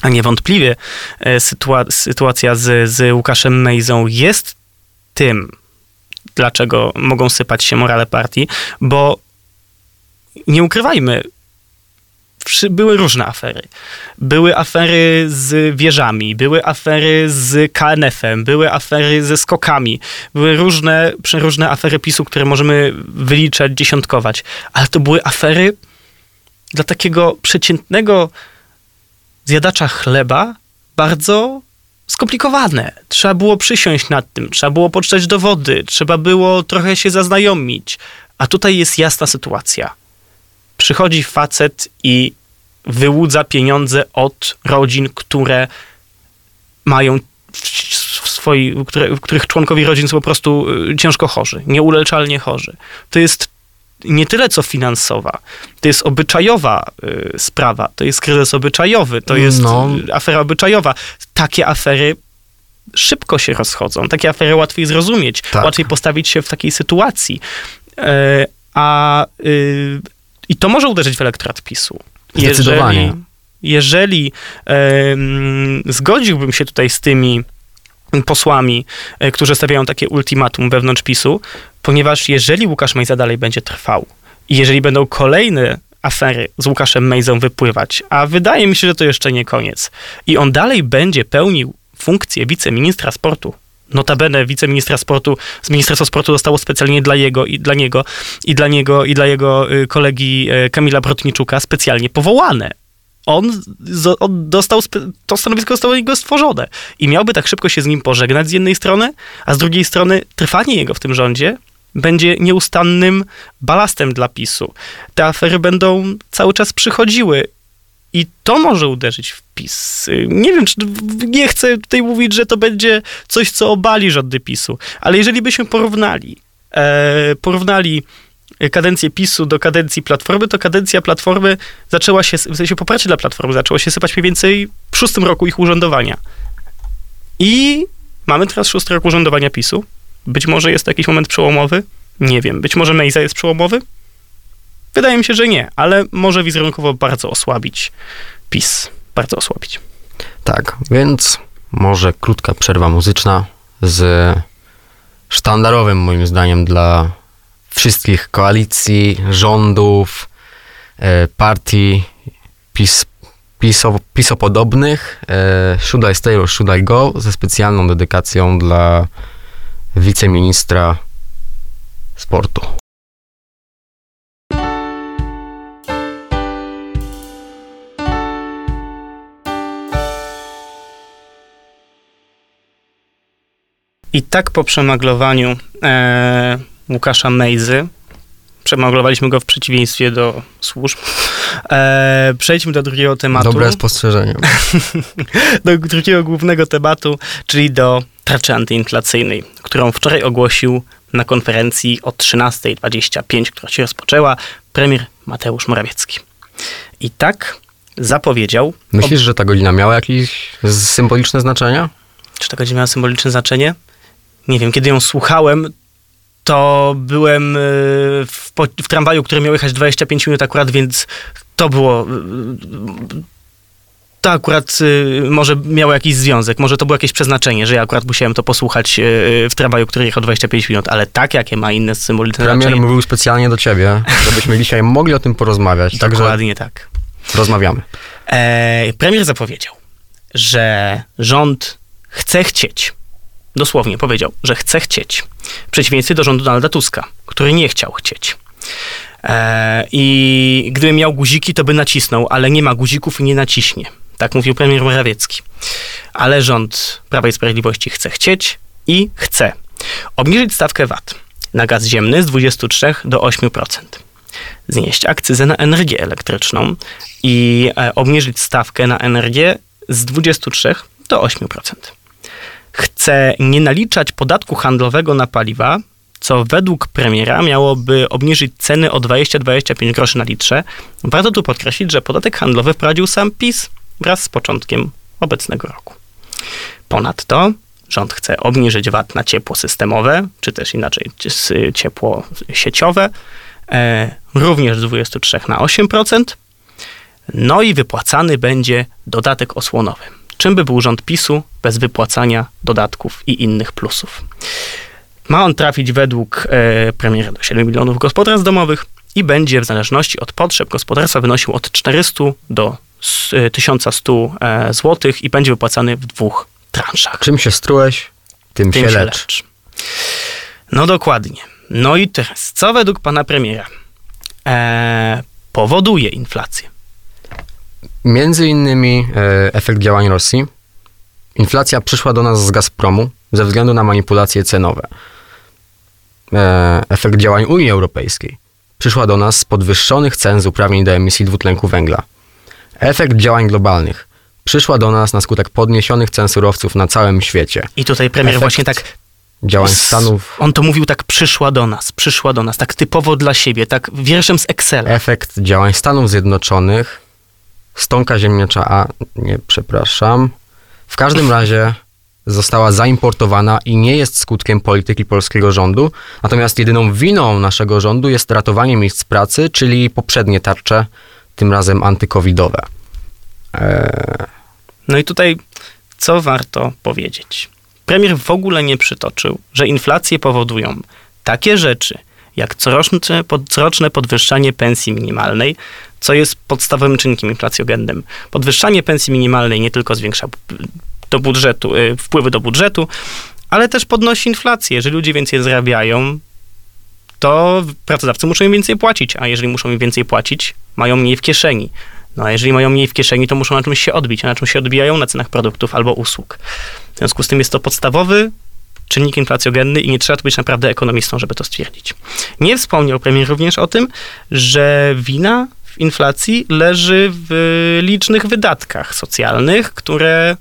a niewątpliwie e, sytua- sytuacja z, z Łukaszem Mejzą jest tym, dlaczego mogą sypać się morale partii, bo nie ukrywajmy, były różne afery. Były afery z wieżami, były afery z KNF-em, były afery ze skokami, były różne, przeróżne afery PiSu, które możemy wyliczać, dziesiątkować, ale to były afery dla takiego przeciętnego zjadacza chleba bardzo skomplikowane. Trzeba było przysiąść nad tym, trzeba było poczytać dowody, trzeba było trochę się zaznajomić. A tutaj jest jasna sytuacja. Przychodzi facet i wyłudza pieniądze od rodzin, które mają w swoi, które, w których członkowie rodzin są po prostu y, ciężko chorzy, nieuleczalnie chorzy. To jest nie tyle co finansowa, to jest obyczajowa y, sprawa, to jest kryzys obyczajowy, to jest No. y, afera obyczajowa. Takie afery szybko się rozchodzą, takie afery łatwiej zrozumieć, Tak. łatwiej postawić się w takiej sytuacji. E, a y, i to może uderzyć w elektorat PiSu. Zdecydowanie. Jeżeli, jeżeli zgodziłbym się tutaj z tymi posłami, e, którzy stawiają takie ultimatum wewnątrz PiSu, ponieważ jeżeli Łukasz Mejza dalej będzie trwał i jeżeli będą kolejne afery z Łukaszem Mejzą wypływać, a wydaje mi się, że to jeszcze nie koniec, i on dalej będzie pełnił funkcję wiceministra sportu, Notabene wiceministra sportu z Ministerstwa Sportu zostało specjalnie dla jego i dla niego i dla niego i dla jego y, kolegi y, Kamila Brotniczuka specjalnie powołane. On, on dostał, to stanowisko zostało jego stworzone i miałby tak szybko się z nim pożegnać z jednej strony, a z drugiej strony trwanie jego w tym rządzie będzie nieustannym balastem dla PiSu. Te afery będą cały czas przychodziły i to może uderzyć w PiS. Nie wiem, czy nie chcę tutaj mówić, że to będzie coś, co obali rządy PiSu, ale jeżeli byśmy porównali, e, porównali kadencję PiSu do kadencji Platformy, to kadencja Platformy zaczęła się, w sensie poparcie dla Platformy zaczęło się sypać mniej więcej w szóstym roku ich urzędowania. I mamy teraz szósty rok urzędowania PiSu. Być może jest jakiś moment przełomowy. Nie wiem. Być może Mejza jest przełomowy. Wydaje mi się, że nie, ale może wizerunkowo bardzo osłabić PiS. Bardzo osłabić. Tak, więc może krótka przerwa muzyczna z sztandarowym moim zdaniem dla wszystkich koalicji, rządów, e, partii PiS, PiSo, pisopodobnych e, Should I Stay or Should I Go ze specjalną dedykacją dla wiceministra sportu. I tak po przemaglowaniu e, Łukasza Mejzy, przemaglowaliśmy go w przeciwieństwie do służb, e, przejdźmy do drugiego tematu. Dobre spostrzeżenie. do drugiego głównego tematu, czyli do tarczy antyinflacyjnej, którą wczoraj ogłosił na konferencji o 13.25, która się rozpoczęła, premier Mateusz Morawiecki. I tak zapowiedział, Myślisz, że ta godzina miała jakieś symboliczne znaczenie? czy ta godzina miała symboliczne znaczenie? Nie wiem, kiedy ją słuchałem, to byłem y, w, w tramwaju, który miał jechać 25 minut akurat, więc to było... y, To akurat y, może miało jakiś związek, może to było jakieś przeznaczenie, że ja akurat musiałem to posłuchać y, w tramwaju, który jechał 25 minut, ale tak, jakie ma inne symboliczne Premier znaczenie. mówił specjalnie do ciebie, żebyśmy dzisiaj mogli o tym porozmawiać. Dokładnie tak. rozmawiamy. E, premier zapowiedział, że rząd chce chcieć. Dosłownie powiedział, że chce chcieć. W przeciwieństwie do rządu Donalda Tuska, który nie chciał chcieć. E, I gdyby miał guziki, to by nacisnął, ale nie ma guzików i nie naciśnie. Tak mówił premier Morawiecki. Ale rząd Prawa i Sprawiedliwości chce chcieć i chce obniżyć stawkę VAT na gaz ziemny z 23 do 8%. Znieść akcyzę na energię elektryczną i e, obniżyć stawkę na energię z 23 do 8%. Chce nie naliczać podatku handlowego na paliwa, co według premiera miałoby obniżyć ceny o 20-25 groszy na litrze. Warto tu podkreślić, że podatek handlowy wprowadził sam PiS wraz z początkiem obecnego roku. Ponadto rząd chce obniżyć VAT na ciepło systemowe, czy też inaczej ciepło sieciowe, e, również z 23 na 8%. No i wypłacany będzie dodatek osłonowy. Czym by był rząd PiSu bez wypłacania dodatków i innych plusów? Ma on trafić według e, premiera do 7 milionów gospodarstw domowych i będzie w zależności od potrzeb gospodarstwa wynosił od 400 do 1100 e, zł i będzie wypłacany w dwóch transzach. Czym się strułeś, tym, tym się, się lecz. lecz. No dokładnie. No i teraz, co według pana premiera e, powoduje inflację? Między innymi e, efekt działań Rosji. Inflacja przyszła do nas z Gazpromu ze względu na manipulacje cenowe. E, efekt działań Unii Europejskiej przyszła do nas z podwyższonych cen z uprawnień do emisji dwutlenku węgla. Efekt działań globalnych przyszła do nas na skutek podniesionych cen surowców na całym świecie. I tutaj premier Efekt właśnie tak działań Stanów. On to mówił tak, przyszła do nas, przyszła do nas, tak typowo dla siebie, tak wierszem z Excela. Efekt działań Stanów Zjednoczonych, stonka ziemniacza, a nie, przepraszam. W każdym razie została zaimportowana i nie jest skutkiem polityki polskiego rządu. Natomiast jedyną winą naszego rządu jest ratowanie miejsc pracy, czyli poprzednie tarcze, tym razem antykowidowe. Eee... No i tutaj co warto powiedzieć? Premier w ogóle nie przytoczył, że inflację powodują takie rzeczy, jak coroczne, coroczne podwyższanie pensji minimalnej, co jest podstawowym czynnikiem inflacjogennym. Podwyższanie pensji minimalnej nie tylko zwiększa do budżetu, y, wpływy do budżetu, ale też podnosi inflację. Jeżeli ludzie więcej zarabiają, to pracodawcy muszą im więcej płacić, a jeżeli muszą im więcej płacić, mają mniej w kieszeni. No a jeżeli mają mniej w kieszeni, to muszą na czymś się odbić. A na czym się odbijają? Na cenach produktów albo usług. W związku z tym jest to podstawowy czynnik inflacjogenny i nie trzeba tu być naprawdę ekonomistą, żeby to stwierdzić. Nie wspomniał premier również o tym, że wina w inflacji leży w licznych wydatkach socjalnych, które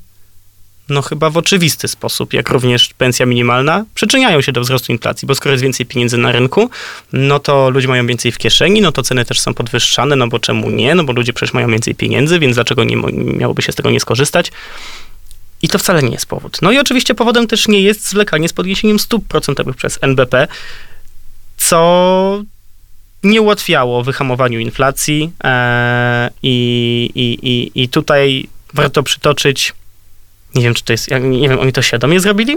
no chyba w oczywisty sposób, jak również pensja minimalna, przyczyniają się do wzrostu inflacji, bo skoro jest więcej pieniędzy na rynku, no to ludzie mają więcej w kieszeni, no to ceny też są podwyższane, no bo czemu nie? No bo ludzie przecież mają więcej pieniędzy, więc dlaczego nie miałoby się z tego nie skorzystać? I to wcale nie jest powód. No i oczywiście powodem też nie jest zwlekanie z podniesieniem stóp procentowych przez NBP, co nie ułatwiało wyhamowaniu inflacji e, i, i, i, i tutaj warto przytoczyć nie wiem, czy to jest, nie wiem, oni to świadomie zrobili?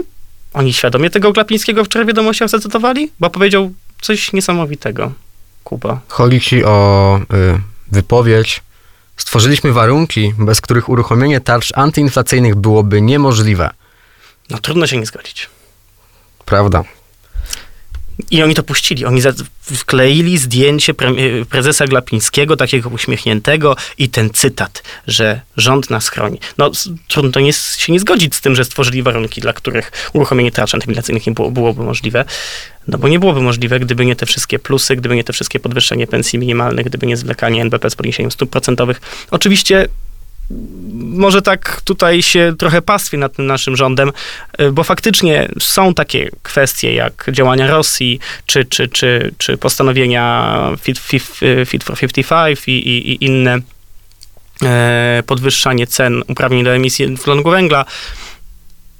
Oni świadomie tego Glapińskiego wczoraj w zacytowali? Bo powiedział coś niesamowitego, Kuba. Chodzi ci o y, wypowiedź. Stworzyliśmy warunki, bez których uruchomienie tarcz antyinflacyjnych byłoby niemożliwe. No trudno się nie zgodzić. Prawda. I oni to puścili. Oni wkleili zdjęcie pre e, prezesa Glapińskiego, takiego uśmiechniętego i ten cytat, że rząd nas chroni. No trudno nie, się nie zgodzić z tym, że stworzyli warunki, dla których uruchomienie tarcz antymigracyjnych nie było, byłoby możliwe. No bo nie byłoby możliwe, gdyby nie te wszystkie plusy, gdyby nie te wszystkie podwyższenie pensji minimalnych, gdyby nie zwlekanie NBP z podniesieniem stóp procentowych. Oczywiście może tak tutaj się trochę pastwi nad tym naszym rządem, y, bo faktycznie są takie kwestie jak działania Rosji, czy, czy, czy, czy postanowienia Fit, Fit, Fit for 55 i, i, i inne e, podwyższanie cen uprawnień do emisji dwutlenku węgla,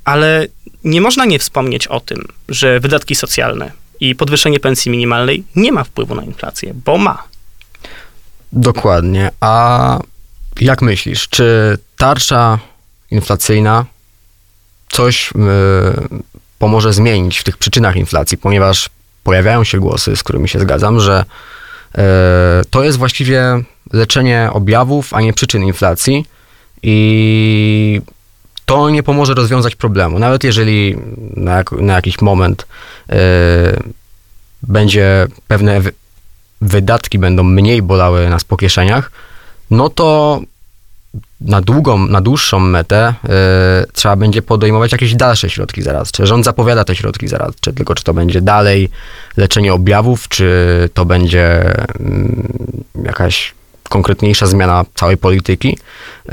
ale nie można nie wspomnieć o tym, że wydatki socjalne i podwyższenie pensji minimalnej nie ma wpływu na inflację, bo ma. Dokładnie. A jak myślisz, czy tarcza inflacyjna coś y, pomoże zmienić w tych przyczynach inflacji, ponieważ pojawiają się głosy, z którymi się zgadzam, że y, to jest właściwie leczenie objawów, a nie przyczyn inflacji i to nie pomoże rozwiązać problemu. Nawet jeżeli na, na jakiś moment y, będzie pewne wydatki będą mniej bolały nas po kieszeniach, no to na długą, na dłuższą metę y, trzeba będzie podejmować jakieś dalsze środki zaraz. Czy rząd zapowiada te środki zaraz, czy tylko czy to będzie dalej leczenie objawów, czy to będzie y, jakaś konkretniejsza zmiana całej polityki. Y,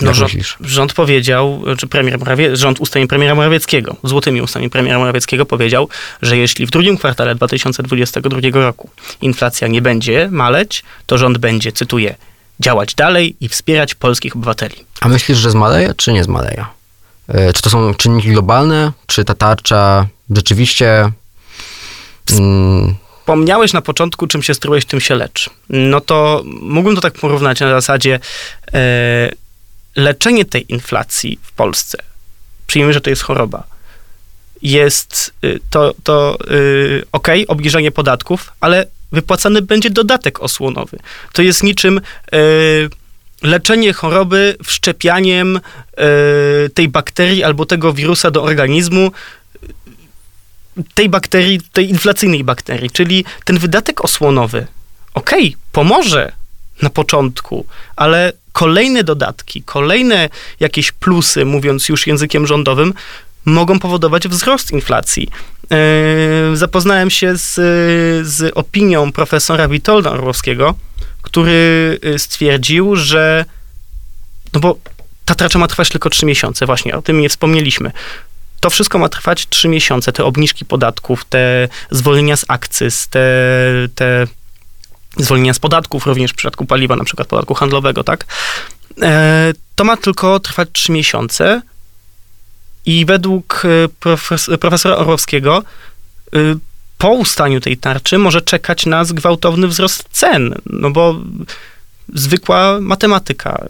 no, rząd, rząd, powiedział, czy premier Morawie, rząd ustami premiera Morawieckiego, złotymi ustami premiera Morawieckiego powiedział, że jeśli w drugim kwartale 2022 roku inflacja nie będzie maleć, to rząd będzie, cytuję, działać dalej i wspierać polskich obywateli. A myślisz, że zmaleje, czy nie zmaleje? E, Czy to są czynniki globalne, czy ta tarcza rzeczywiście... Mm, Wspomniałeś na początku, czym się strułeś, tym się leczy. No to mógłbym to tak porównać na zasadzie e, leczenie tej inflacji w Polsce, przyjmijmy, że to jest choroba, jest y, to, to y, ok, obniżenie podatków, ale wypłacany będzie dodatek osłonowy. To jest niczym y, leczenie choroby wszczepianiem y, tej bakterii albo tego wirusa do organizmu, tej bakterii, tej inflacyjnej bakterii, czyli ten wydatek osłonowy, okej, okay, pomoże na początku, ale kolejne dodatki, kolejne jakieś plusy, mówiąc już językiem rządowym, mogą powodować wzrost inflacji. Yy, zapoznałem się z, z opinią profesora Witolda Orłowskiego, który stwierdził, że no bo ta tarcza ma trwać tylko 3 miesiące, właśnie o tym nie wspomnieliśmy. To wszystko ma trwać 3 miesiące, te obniżki podatków, te zwolnienia z akcyz, te, te zwolnienia z podatków, również w przypadku paliwa, na przykład podatku handlowego, tak? E, to ma tylko trwać 3 miesiące i według profes profesora Orłowskiego po ustaniu tej tarczy może czekać nas gwałtowny wzrost cen, no bo zwykła matematyka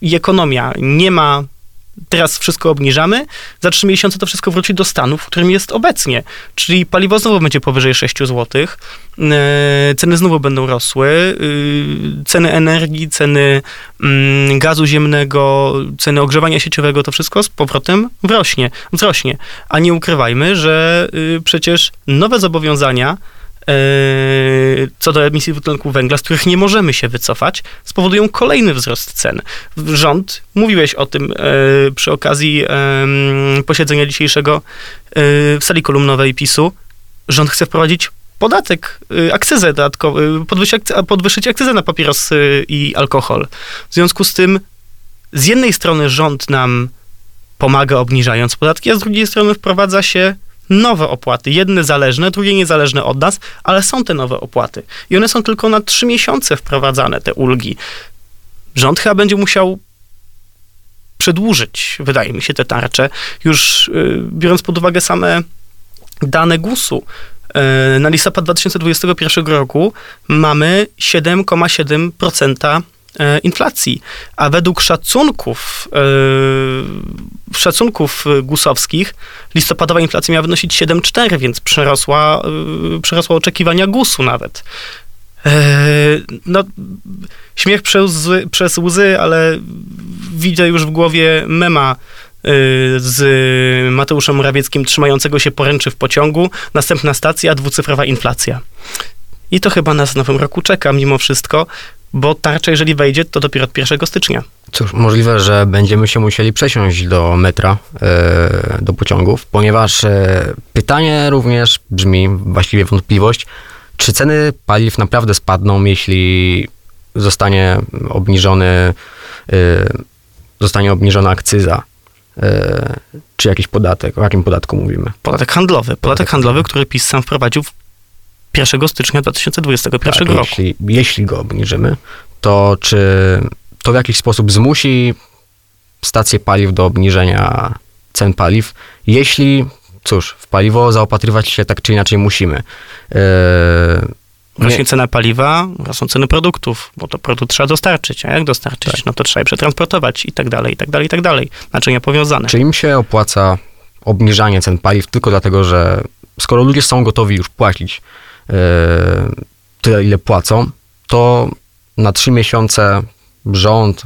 i ekonomia nie ma teraz wszystko obniżamy, za trzy miesiące to wszystko wróci do stanu, w którym jest obecnie. Czyli paliwo znowu będzie powyżej 6 zł, ceny znowu będą rosły, ceny energii, ceny gazu ziemnego, ceny ogrzewania sieciowego, to wszystko z powrotem wrośnie, wzrośnie. A nie ukrywajmy, że przecież nowe zobowiązania co do emisji dwutlenku węgla, z których nie możemy się wycofać, spowodują kolejny wzrost cen. Rząd, mówiłeś o tym przy okazji posiedzenia dzisiejszego w sali kolumnowej PiSu, rząd chce wprowadzić podatek, akcyzę podwyższyć, podwyższyć akcyzę na papierosy i alkohol. W związku z tym z jednej strony rząd nam pomaga obniżając podatki, a z drugiej strony wprowadza się nowe opłaty. Jedne zależne, drugie niezależne od nas, ale są te nowe opłaty. I one są tylko na trzy miesiące wprowadzane, te ulgi. Rząd chyba będzie musiał przedłużyć, wydaje mi się, te tarcze, już yy, biorąc pod uwagę same dane GUS-u. Yy, na listopad 2021 roku mamy 7,7% inflacji, a według szacunków, yy, szacunków gusowskich listopadowa inflacja miała wynosić 7,4, więc przerosła, przerosła oczekiwania gusu nawet. No, śmiech przez, przez łzy, ale widzę już w głowie mema z Mateuszem Morawieckim trzymającego się poręczy w pociągu, następna stacja, dwucyfrowa inflacja. I to chyba nas w nowym roku czeka mimo wszystko, bo tarcza, jeżeli wejdzie, to dopiero od 1 stycznia. Cóż, możliwe, że będziemy się musieli przesiąść do metra, e, do pociągów, ponieważ e, pytanie również brzmi, właściwie wątpliwość, czy ceny paliw naprawdę spadną, jeśli zostanie obniżony, e, zostanie obniżona akcyza, czy jakiś podatek, o jakim podatku mówimy? Podatek handlowy. Podatek, podatek handlowy, który PiS sam wprowadził 1 stycznia 2021 tak, roku. Jeśli, jeśli go obniżymy, to czy to w jakiś sposób zmusi stacje paliw do obniżenia cen paliw, jeśli, cóż, w paliwo zaopatrywać się tak czy inaczej musimy. Yy, Rośnie cena paliwa, rosną ceny produktów, bo to produkt trzeba dostarczyć, a jak dostarczyć? Tak. No to trzeba je przetransportować i tak dalej, i tak dalej, i tak dalej. Naczynia powiązane. Czy im się opłaca obniżanie cen paliw tylko dlatego, że skoro ludzie są gotowi już płacić tyle, ile płacą, to na trzy miesiące rząd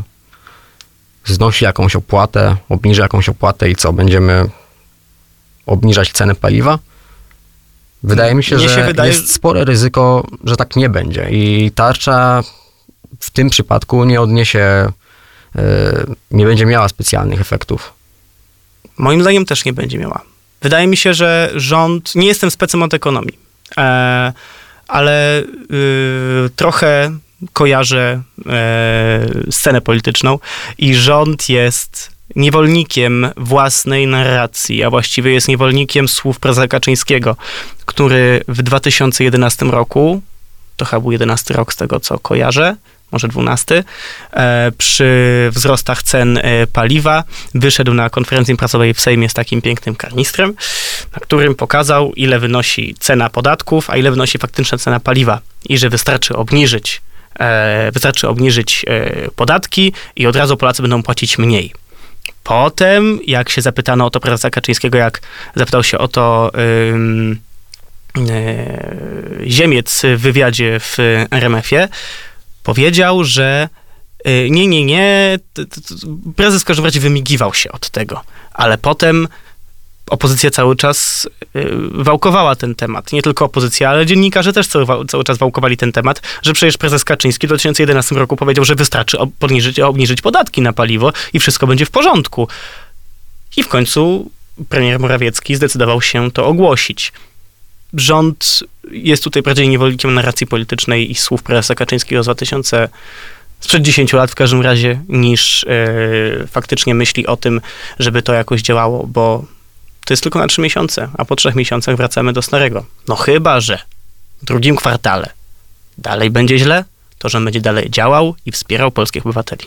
znosi jakąś opłatę, obniży jakąś opłatę i co, będziemy obniżać cenę paliwa? Wydaje mi się, Mnie że się wydaje... jest spore ryzyko, że tak nie będzie i tarcza w tym przypadku nie odniesie, nie będzie miała specjalnych efektów. Moim zdaniem też nie będzie miała. Wydaje mi się, że rząd, nie jestem specem od ekonomii, E, ale y, trochę kojarzę e, scenę polityczną i rząd jest niewolnikiem własnej narracji, a właściwie jest niewolnikiem słów prezesa Kaczyńskiego, który w 2011 roku, to chyba był 11 rok z tego, co kojarzę, może 12, e, przy wzrostach cen e, paliwa wyszedł na konferencji prasowej w Sejmie z takim pięknym karnistrem, na którym pokazał, ile wynosi cena podatków, a ile wynosi faktyczna cena paliwa i że wystarczy obniżyć e, wystarczy obniżyć podatki i od razu Polacy będą płacić mniej. Potem, jak się zapytano o to prezesa Kaczyńskiego, jak zapytał się o to Ziemiec w wywiadzie w RMF-ie, powiedział, że e, nie, nie, nie, prezes w każdym razie wymigiwał się od tego, ale potem opozycja cały czas y, wałkowała ten temat. Nie tylko opozycja, ale dziennikarze też cały, czas wałkowali ten temat, że przecież prezes Kaczyński w 2011 roku powiedział, że wystarczy obniżyć podatki na paliwo i wszystko będzie w porządku. I w końcu premier Morawiecki zdecydował się to ogłosić. Rząd jest tutaj bardziej niewolnikiem narracji politycznej i słów prezesa Kaczyńskiego z 2000 sprzed 10 lat w każdym razie, niż e, faktycznie myśli o tym, żeby to jakoś działało, bo to jest tylko na 3 miesiące, a po 3 miesiącach wracamy do starego. No chyba, że w drugim kwartale dalej będzie źle, to że będzie dalej działał i wspierał polskich obywateli.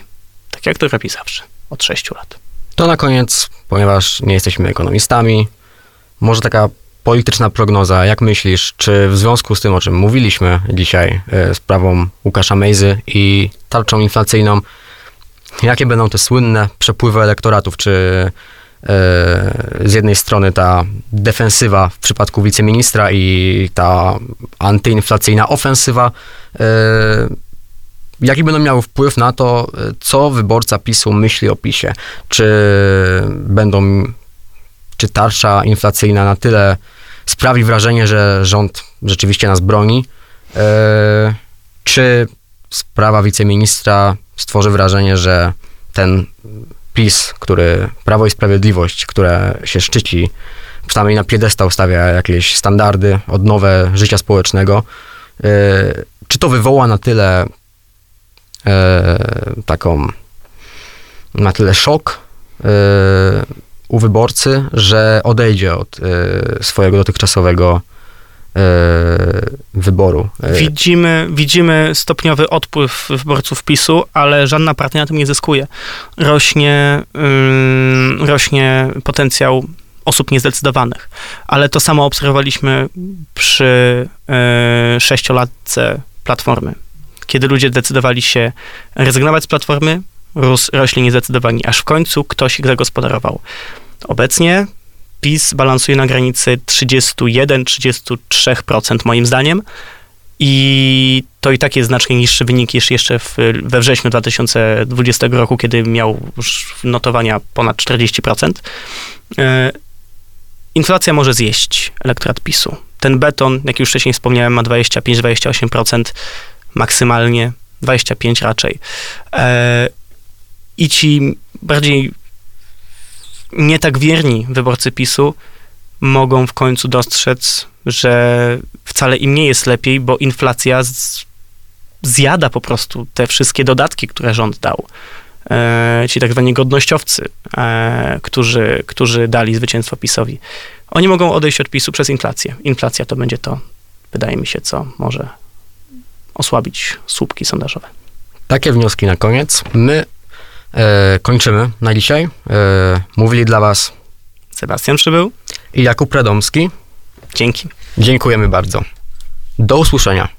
Tak jak to robi zawsze, od 6 lat. To na koniec, ponieważ nie jesteśmy ekonomistami, może taka polityczna prognoza. Jak myślisz, czy w związku z tym, o czym mówiliśmy dzisiaj, e, sprawą Łukasza Mejzy i tarczą inflacyjną, jakie będą te słynne przepływy elektoratów? Czy e, z jednej strony ta defensywa w przypadku wiceministra i ta antyinflacyjna ofensywa, e, jaki będą miały wpływ na to, co wyborca PiSu myśli o PiSie? Czy będą, czy tarcza inflacyjna na tyle sprawi wrażenie, że rząd rzeczywiście nas broni? E, czy sprawa wiceministra stworzy wrażenie, że ten PiS, który, Prawo i Sprawiedliwość, które się szczyci, przynajmniej na piedestał stawia jakieś standardy, odnowę życia społecznego, e, czy to wywoła na tyle e, taką, na tyle szok u wyborcy, że odejdzie od e, swojego dotychczasowego e, wyboru. E, Widzimy, widzimy stopniowy odpływ wyborców PiSu, ale żadna partia na tym nie zyskuje. Rośnie, ym, rośnie potencjał osób niezdecydowanych. Ale to samo obserwowaliśmy przy sześciolatce Platformy. Kiedy ludzie decydowali się rezygnować z Platformy, rośli niezdecydowani, aż w końcu ktoś ich zagospodarował. Obecnie PiS balansuje na granicy 31-33% moim zdaniem. I to i tak jest znacznie niższy wynik niż jeszcze w, we wrześniu 2020 roku, kiedy miał już notowania ponad 40%. E, inflacja może zjeść elektorat PiSu. Ten beton, jak już wcześniej wspomniałem, ma 25-28%, maksymalnie 25% raczej. I ci bardziej nie tak wierni wyborcy PiSu mogą w końcu dostrzec, że wcale im nie jest lepiej, bo inflacja z, zjada po prostu te wszystkie dodatki, które rząd dał. E, ci tak zwani godnościowcy, e, którzy, którzy dali zwycięstwo PiSowi. Oni mogą odejść od PiSu przez inflację. Inflacja to będzie to, wydaje mi się, co może osłabić słupki sondażowe. Takie wnioski na koniec. My e, kończymy na dzisiaj. E, mówili dla Was Sebastian przybył. i Jakub Radomski. Dzięki. Dziękujemy bardzo. Do usłyszenia.